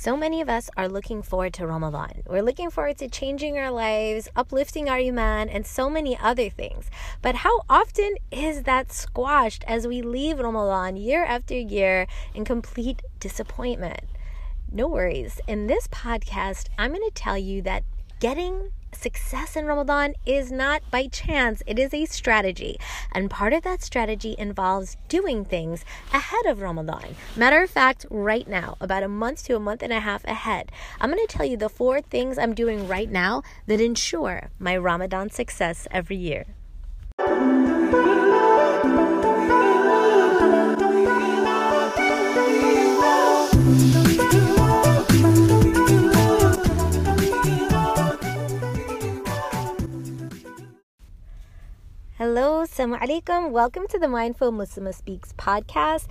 So many of us are looking forward to Ramadan. We're looking forward to changing our lives, uplifting our iman, and so many other things. But how often is that squashed as we leave Ramadan year after year in complete disappointment? No worries. In this podcast, I'm going to tell you that getting success in Ramadan is not by chance, it is a strategy. And part of that strategy involves doing things ahead of Ramadan. Matter of fact, right now, about a month to a month and a half ahead, I'm going to tell you the four things I'm doing right now that ensure my Ramadan success every year. Hello, Assalamu alaikum. Welcome to the Mindful Muslimah Speaks podcast.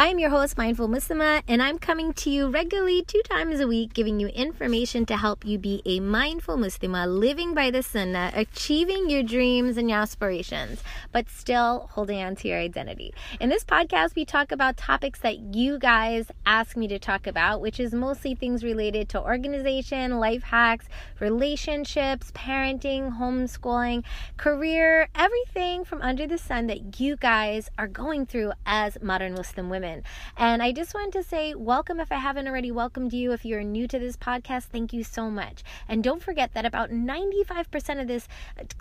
I'm your host, Mindful Muslima, and I'm coming to you regularly two times a week, giving you information to help you be a mindful Muslima, living by the Sunnah, uh, achieving your dreams and your aspirations, but still holding on to your identity. In this podcast, we talk about topics that you guys ask me to talk about, which is mostly things related to organization, life hacks, relationships, parenting, homeschooling, career, everything from under the sun that you guys are going through as modern Muslim women And I just wanted to say, welcome if I haven't already welcomed you. If you're new to this podcast, thank you so much. And don't forget that about 95% of this,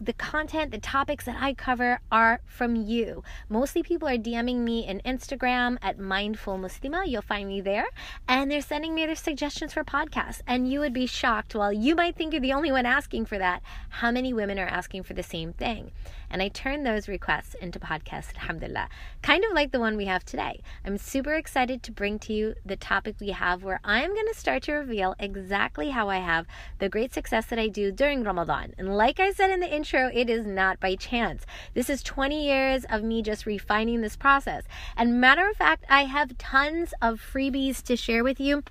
the content, the topics that I cover are from you. Mostly people are DMing me in Instagram at Mindful Muslima. You'll find me there. And they're sending me their suggestions for podcasts. And you would be shocked, while you might think you're the only one asking for that, how many women are asking for the same thing. And I turn those requests into podcasts, alhamdulillah, kind of like the one we have today. I'm super excited to bring to you the topic we have where I'm going to start to reveal exactly how I have the great success that I do during Ramadan. And like I said in the intro, it is not by chance. This is 20 years of me just refining this process. And matter of fact, I have tons of freebies to share with you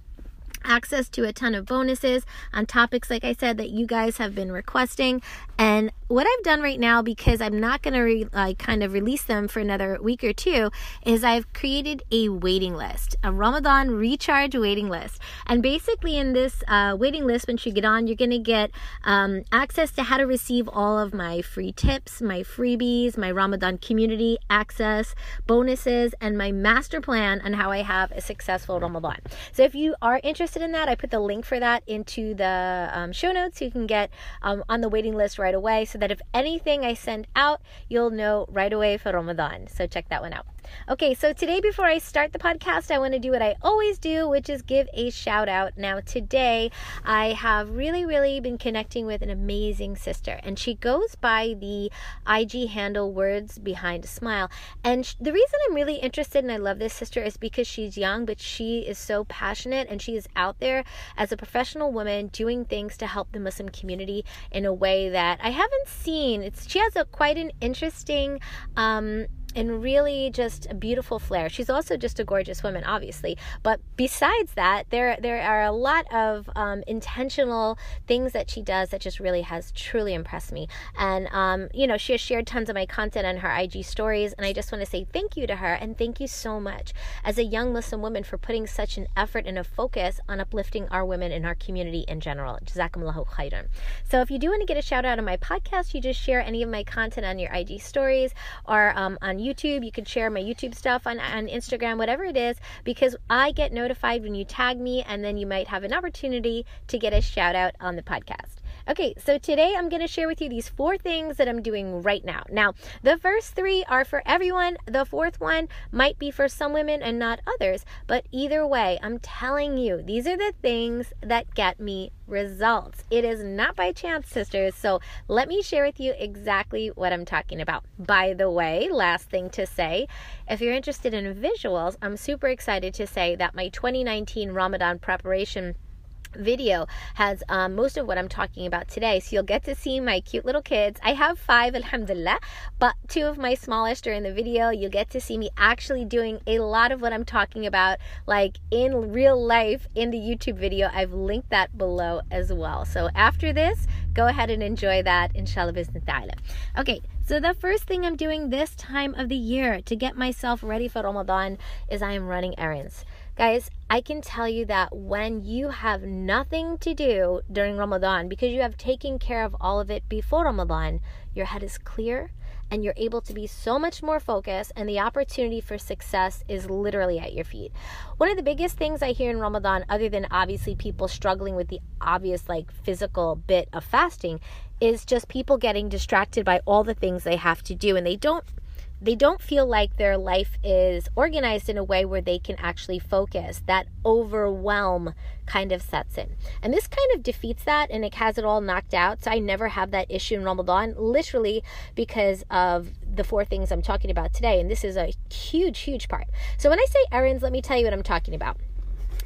access to a ton of bonuses on topics, like I said, that you guys have been requesting. And what I've done right now, because I'm not going to re- like kind of release them for another week or two, is I've created a waiting list, a Ramadan recharge waiting list. And basically, in this uh, waiting list, once you get on, you're going to get um, access to how to receive all of my free tips, my freebies, my Ramadan community access, bonuses, and my master plan on how I have a successful Ramadan. So if you are interested in that, I put the link for that into the um, show notes. You can get um, on the waiting list right away so that if anything I send out, you'll know right away for Ramadan. So check that one out. Okay, so today, before I start the podcast, I want to do what I always do, which is give a shout out. Now, today, I have really, really been connecting with an amazing sister, and she goes by the IG handle Words Behind a Smile. And the reason I'm really interested and I love this sister is because she's young, but she is so passionate and she is out there as a professional woman doing things to help the Muslim community in a way that I haven't seen. It's she has a quite an interesting um, and really just a beautiful flair. She's also just a gorgeous woman, obviously. But besides that, there there are a lot of um, intentional things that she does that just really has truly impressed me. And um, you know, she has shared tons of my content on her IG stories, and I just want to say thank you to her and thank you so much as a young Muslim woman for putting such an effort and a focus on uplifting our women in our community in general. Jazakumullahu khairan. So if you do want to get a shout out on my podcast, you just share any of my content on your IG stories or um, on YouTube. You can share my YouTube stuff on, on Instagram, whatever it is, because I get notified when you tag me, and then you might have an opportunity to get a shout out on the podcast. Okay, so today I'm going to share with you these four things that I'm doing right now. Now, the first three are for everyone, the fourth one might be for some women and not others, but either way, I'm telling you, these are the things that get me results. It is not by chance, sisters. So let me share with you exactly what I'm talking about. By the way, last thing to say if you're interested in visuals, I'm super excited to say that my 2019 Ramadan preparation video has um, most of what I'm talking about today. So you'll get to see my cute little kids. I have five, alhamdulillah, but two of my smallest are in the video. You'll get to see me actually doing a lot of what I'm talking about, like in real life in the YouTube video. I've linked that below as well. So after this, go ahead and enjoy that, inshallah, ta'ala. Okay, so the first thing I'm doing this time of the year to get myself ready for Ramadan is I am running errands Guys, I can tell you that when you have nothing to do during Ramadan because you have taken care of all of it before Ramadan, your head is clear and you're able to be so much more focused and the opportunity for success is literally at your feet. One of the biggest things I hear in Ramadan other than obviously people struggling with the obvious like physical bit of fasting is just people getting distracted by all the things they have to do and they don't they don't feel like their life is organized in a way where they can actually focus. That overwhelm kind of sets in. And this kind of defeats that and it has it all knocked out. So I never have that issue in Ramadan, literally because of the four things I'm talking about today. And this is a huge, huge part. So when I say errands, let me tell you what I'm talking about.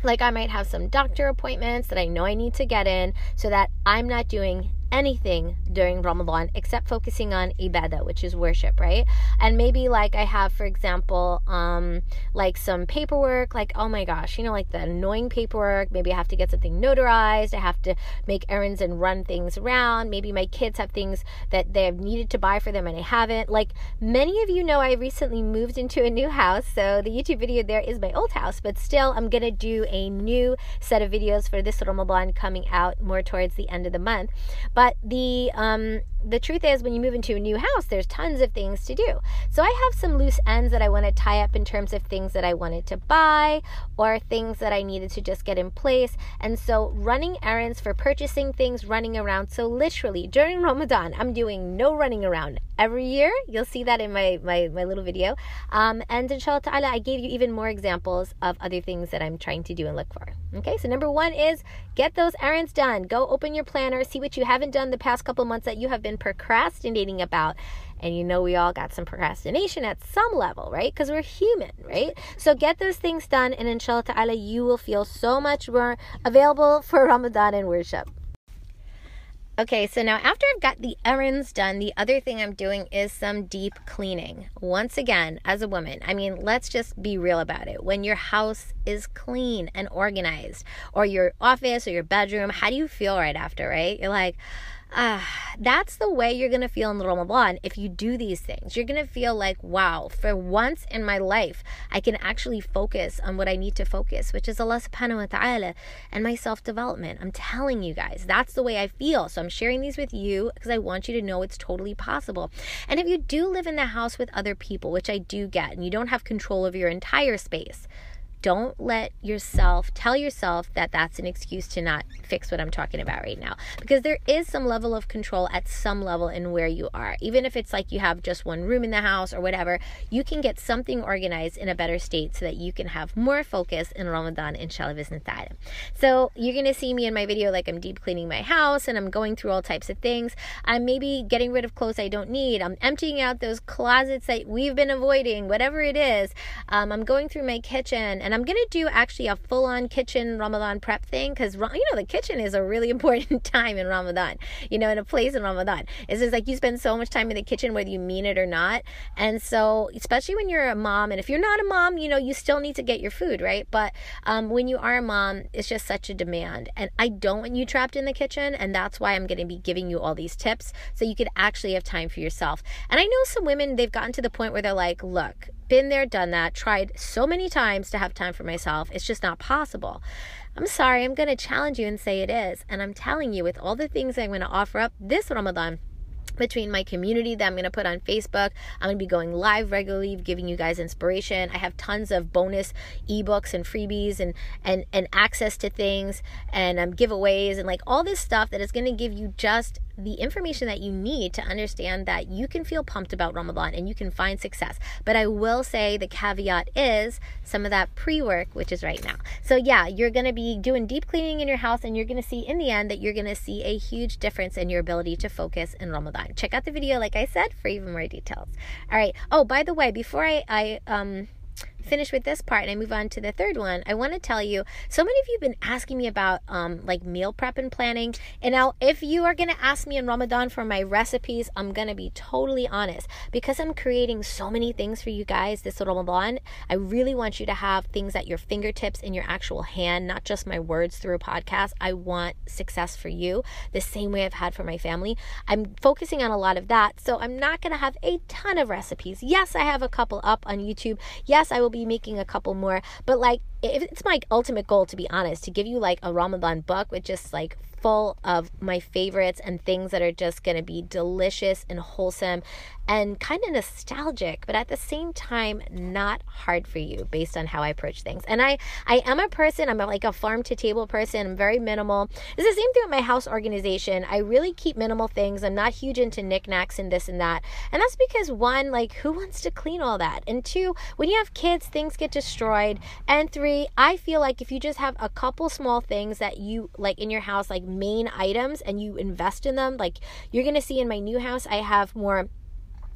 Like I might have some doctor appointments that I know I need to get in so that I'm not doing anything during Ramadan except focusing on ibadah, which is worship, right? And maybe like I have, for example, um, like some paperwork, like oh my gosh, you know, like the annoying paperwork. Maybe I have to get something notarized. I have to make errands and run things around. Maybe my kids have things that they have needed to buy for them and I haven't. Like many of you know, I recently moved into a new house, so the YouTube video there is my old house, but still, I'm gonna do a new set of videos for this Ramadan coming out more towards the end of the month. But but the um, the truth is, when you move into a new house, there's tons of things to do. So I have some loose ends that I want to tie up in terms of things that I wanted to buy or things that I needed to just get in place. And so running errands for purchasing things, running around. So literally during Ramadan, I'm doing no running around every year. You'll see that in my my, my little video. Um, and inshallah ta'ala, I gave you even more examples of other things that I'm trying to do and look for. Okay, so number one is get those errands done. Go open your planner, see what you haven't done the past couple months that you have been procrastinating about. And you know, we all got some procrastination at some level, right? Because we're human, right? So get those things done, and inshallah ta'ala, you will feel so much more available for Ramadan and worship. Okay, so now after I've got the errands done, the other thing I'm doing is some deep cleaning. Once again, as a woman, I mean, let's just be real about it. When your house is clean and organized, or your office or your bedroom, how do you feel right after, right? You're like, uh, that's the way you're going to feel in the Ramadan if you do these things. You're going to feel like, wow, for once in my life, I can actually focus on what I need to focus, which is Allah subhanahu wa ta'ala and my self development. I'm telling you guys, that's the way I feel. So I'm sharing these with you because I want you to know it's totally possible. And if you do live in the house with other people, which I do get, and you don't have control of your entire space, don't let yourself tell yourself that that's an excuse to not fix what I'm talking about right now. Because there is some level of control at some level in where you are. Even if it's like you have just one room in the house or whatever, you can get something organized in a better state so that you can have more focus in Ramadan, inshallah ta'ala. So you're going to see me in my video like I'm deep cleaning my house and I'm going through all types of things. I'm maybe getting rid of clothes I don't need. I'm emptying out those closets that we've been avoiding, whatever it is. Um, I'm going through my kitchen and I'm going to do actually a full on kitchen Ramadan prep thing because, you know, the kitchen is a really important time in Ramadan, you know, in a place in Ramadan. It's just like you spend so much time in the kitchen, whether you mean it or not. And so, especially when you're a mom, and if you're not a mom, you know, you still need to get your food, right? But um, when you are a mom, it's just such a demand. And I don't want you trapped in the kitchen. And that's why I'm going to be giving you all these tips so you could actually have time for yourself. And I know some women, they've gotten to the point where they're like, look, been there, done that, tried so many times to have time for myself. It's just not possible. I'm sorry, I'm going to challenge you and say it is. And I'm telling you, with all the things I'm going to offer up this Ramadan, between my community that I'm going to put on Facebook. I'm going to be going live regularly, giving you guys inspiration. I have tons of bonus ebooks and freebies and and and access to things and um, giveaways and like all this stuff that is going to give you just the information that you need to understand that you can feel pumped about Ramadan and you can find success. But I will say the caveat is some of that pre work, which is right now. So, yeah, you're going to be doing deep cleaning in your house and you're going to see in the end that you're going to see a huge difference in your ability to focus in Ramadan. Check out the video, like I said, for even more details. All right. Oh, by the way, before I, I, um, finish with this part and I move on to the third one, I want to tell you so many of you have been asking me about um, like meal prep and planning. And now, if you are going to ask me in Ramadan for my recipes, I'm going to be totally honest because I'm creating so many things for you guys this Ramadan. I really want you to have things at your fingertips in your actual hand, not just my words through a podcast. I want success for you the same way I've had for my family. I'm focusing on a lot of that. So I'm not going to have a ton of recipes. Yes, I have a couple up on YouTube. Yes, I will be making a couple more, but like it's my ultimate goal to be honest to give you like a Ramadan book with just like full of my favorites and things that are just going to be delicious and wholesome and kind of nostalgic, but at the same time not hard for you based on how I approach things. And I I am a person, I'm like a farm to table person. I'm very minimal. It's the same thing with my house organization. I really keep minimal things. I'm not huge into knickknacks and this and that. And that's because one, like who wants to clean all that? And two, when you have kids, things get destroyed. And three, I feel like if you just have a couple small things that you like in your house like main items and you invest in them, like you're going to see in my new house I have more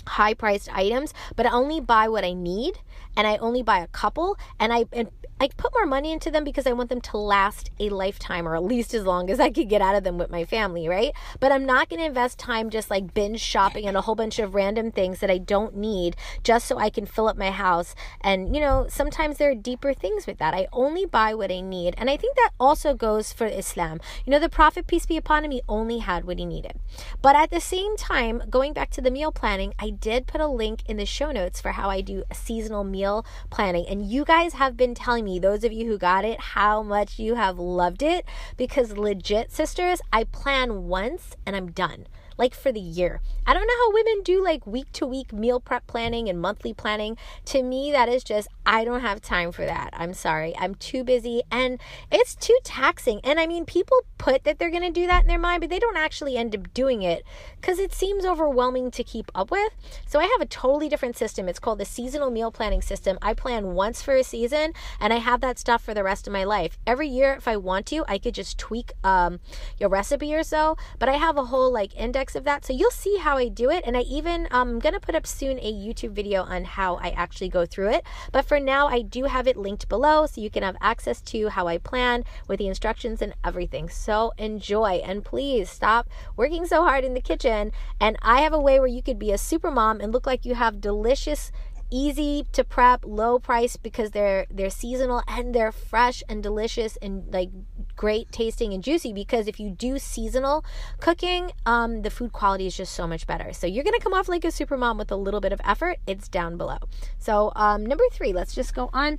high priced items, but I only buy what I need and I only buy a couple and I and I put more money into them because I want them to last a lifetime or at least as long as I could get out of them with my family, right? But I'm not going to invest time just like binge shopping and a whole bunch of random things that I don't need just so I can fill up my house. And, you know, sometimes there are deeper things with that. I only buy what I need. And I think that also goes for Islam. You know, the Prophet, peace be upon him, he only had what he needed. But at the same time, going back to the meal planning, I did put a link in the show notes for how I do a seasonal meal planning. And you guys have been telling me, those of you who got it, how much you have loved it because legit, sisters, I plan once and I'm done like for the year. I don't know how women do like week to week meal prep planning and monthly planning. To me, that is just, I don't have time for that. I'm sorry. I'm too busy and it's too taxing. And I mean, people put that they're going to do that in their mind, but they don't actually end up doing it because it seems overwhelming to keep up with. So I have a totally different system. It's called the seasonal meal planning system. I plan once for a season and I have that stuff for the rest of my life. Every year, if I want to, I could just tweak um, your recipe or so, but I have a whole like index of that. So you'll see how I do it. And I even, um, I'm going to put up soon a YouTube video on how I actually go through it. But for now, I do have it linked below so you can have access to how I plan with the instructions and everything. So enjoy and please stop working so hard in the kitchen. And I have a way where you could be a super mom and look like you have delicious easy to prep, low price because they're they're seasonal and they're fresh and delicious and like great tasting and juicy because if you do seasonal cooking, um, the food quality is just so much better. So you're gonna come off like a super mom with a little bit of effort. It's down below. So um, number three, let's just go on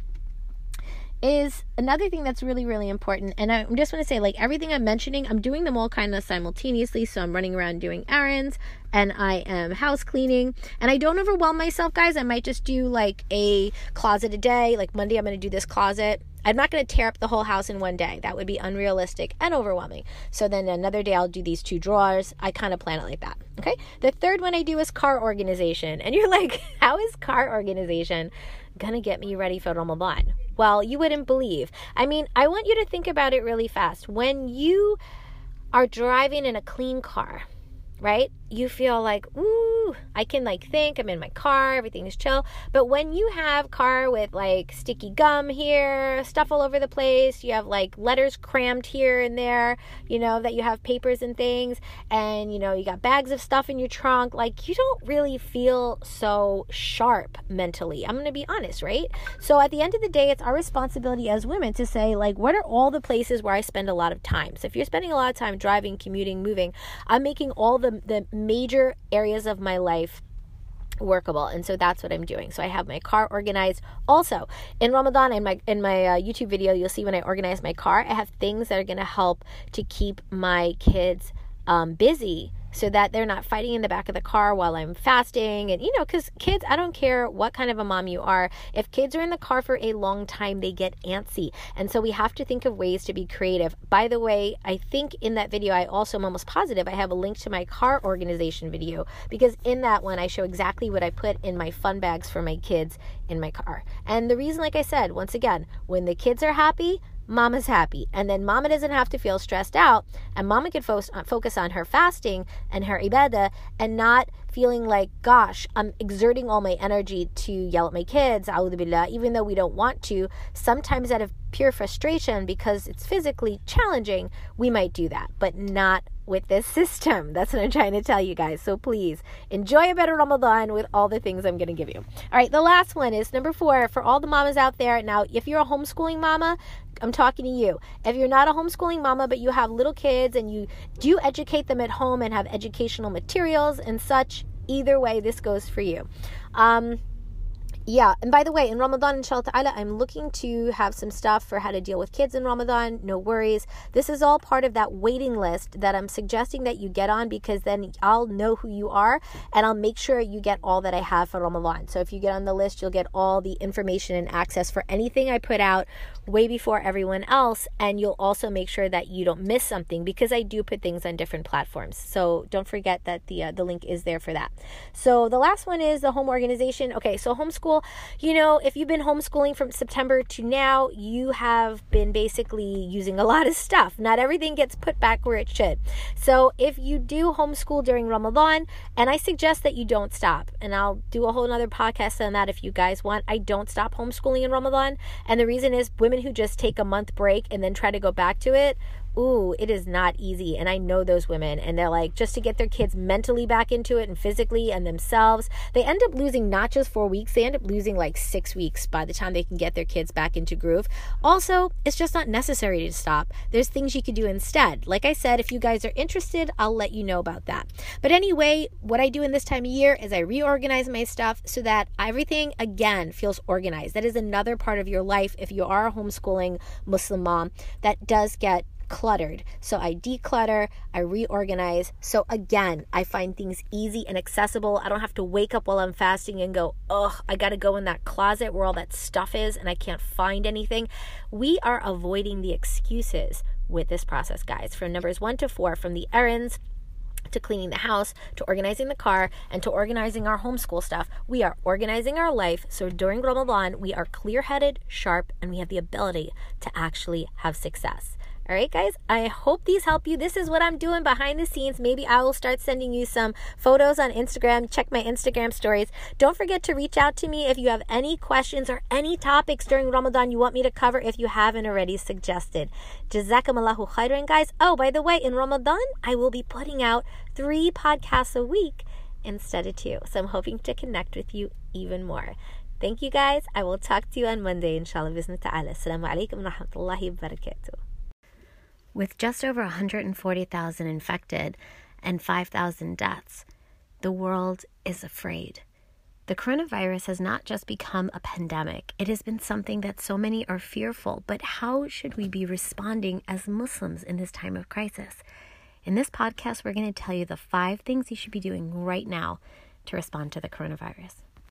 is another thing that's really really important and i just want to say like everything i'm mentioning i'm doing them all kind of simultaneously so i'm running around doing errands and i am house cleaning and i don't overwhelm myself guys i might just do like a closet a day like monday i'm going to do this closet I'm not going to tear up the whole house in one day. That would be unrealistic and overwhelming. So then another day I'll do these two drawers. I kind of plan it like that. Okay. The third one I do is car organization. And you're like, how is car organization going to get me ready for Ramadan? Well, you wouldn't believe. I mean, I want you to think about it really fast. When you are driving in a clean car, right? You feel like, ooh, I can like think I'm in my car, everything is chill. But when you have car with like sticky gum here, stuff all over the place, you have like letters crammed here and there, you know, that you have papers and things, and you know, you got bags of stuff in your trunk, like you don't really feel so sharp mentally. I'm to be honest, right? So at the end of the day, it's our responsibility as women to say like what are all the places where I spend a lot of time. So if you're spending a lot of time driving, commuting, moving, I'm making all the the major areas of my life workable and so that's what i'm doing. So i have my car organized. Also in ramadan in my in my uh, youtube video you'll see when i organize my car i have things that are going to help to keep my kids um, busy so that they're not fighting in the back of the car while I'm fasting. And, you know, because kids, I don't care what kind of a mom you are, if kids are in the car for a long time, they get antsy. And so we have to think of ways to be creative. By the way, I think in that video, I also am almost positive I have a link to my car organization video because in that one, I show exactly what I put in my fun bags for my kids in my car. And the reason, like I said, once again, when the kids are happy, mama's happy. And then mama doesn't have to feel stressed out. And mama can fo- uh, focus on her fasting and her ibadah and not feeling like, gosh, I'm exerting all my energy to yell at my kids, billah, even though we don't want to. Sometimes out of pure frustration because it's physically challenging, we might do that, but not with this system. That's what I'm trying to tell you guys. So please enjoy a better Ramadan with all the things I'm going to give you. All right, the last one is number four for all the mamas out there. Now, if you're a homeschooling mama, I'm talking to you. If you're not a homeschooling mama, but you have little kids and you do educate them at home and have educational materials and such, either way, this goes for you. Um, yeah, and by the way, in Ramadan, inshallah ta'ala, I'm looking to have some stuff for how to deal with kids in Ramadan. No worries. This is all part of that waiting list that I'm suggesting that you get on because then I'll know who you are and I'll make sure you get all that I have for Ramadan. So if you get on the list, you'll get all the information and access for anything I put out way before everyone else. And you'll also make sure that you don't miss something because I do put things on different platforms. So don't forget that the, uh, the link is there for that. So the last one is the home organization. Okay, so homeschool you know, if you've been homeschooling from September to now, you have been basically using a lot of stuff. Not everything gets put back where it should. So if you do homeschool during Ramadan, and I suggest that you don't stop, and I'll do a whole other podcast on that if you guys want. I don't stop homeschooling in Ramadan. And the reason is women who just take a month break and then try to go back to it ooh, it is not easy. And I know those women, and they're like, just to get their kids mentally back into it and physically and themselves, they end up losing not just four weeks, they end up losing like six weeks by the time they can get their kids back into groove. Also, it's just not necessary to stop. There's things you could do instead. Like I said, if you guys are interested, I'll let you know about that. But anyway, what I do in this time of year is I reorganize my stuff so that everything again feels organized. That is another part of your life if you are a homeschooling Muslim mom that does get cluttered. So I declutter, I reorganize. So again, I find things easy and accessible. I don't have to wake up while I'm fasting and go, oh, I got to go in that closet where all that stuff is and I can't find anything. We are avoiding the excuses with this process, guys, from numbers one to four, from the errands to cleaning the house, to organizing the car, and to organizing our homeschool stuff. We are organizing our life so during Ramadan, we are clear headed, sharp, and we have the ability to actually have success. All right, guys, I hope these help you. This is what I'm doing behind the scenes. Maybe I will start sending you some photos on Instagram. Check my Instagram stories. Don't forget to reach out to me if you have any questions or any topics during Ramadan you want me to cover if you haven't already suggested. Jazakumallahu khairan, guys. Oh, by the way, in Ramadan, I will be putting out three podcasts a week instead of two. So I'm hoping to connect with you even more. Thank you guys. I will talk to you on Monday, inshallah. Assalamu alaikum wa rahmatullahi wa barakatuh. With just over 140,000 infected and 5,000 deaths, the world is afraid. The coronavirus has not just become a pandemic, it has been something that so many are fearful. But how should we be responding as Muslims in this time of crisis? In this podcast, we're going to tell you the five things you should be doing right now to respond to the coronavirus.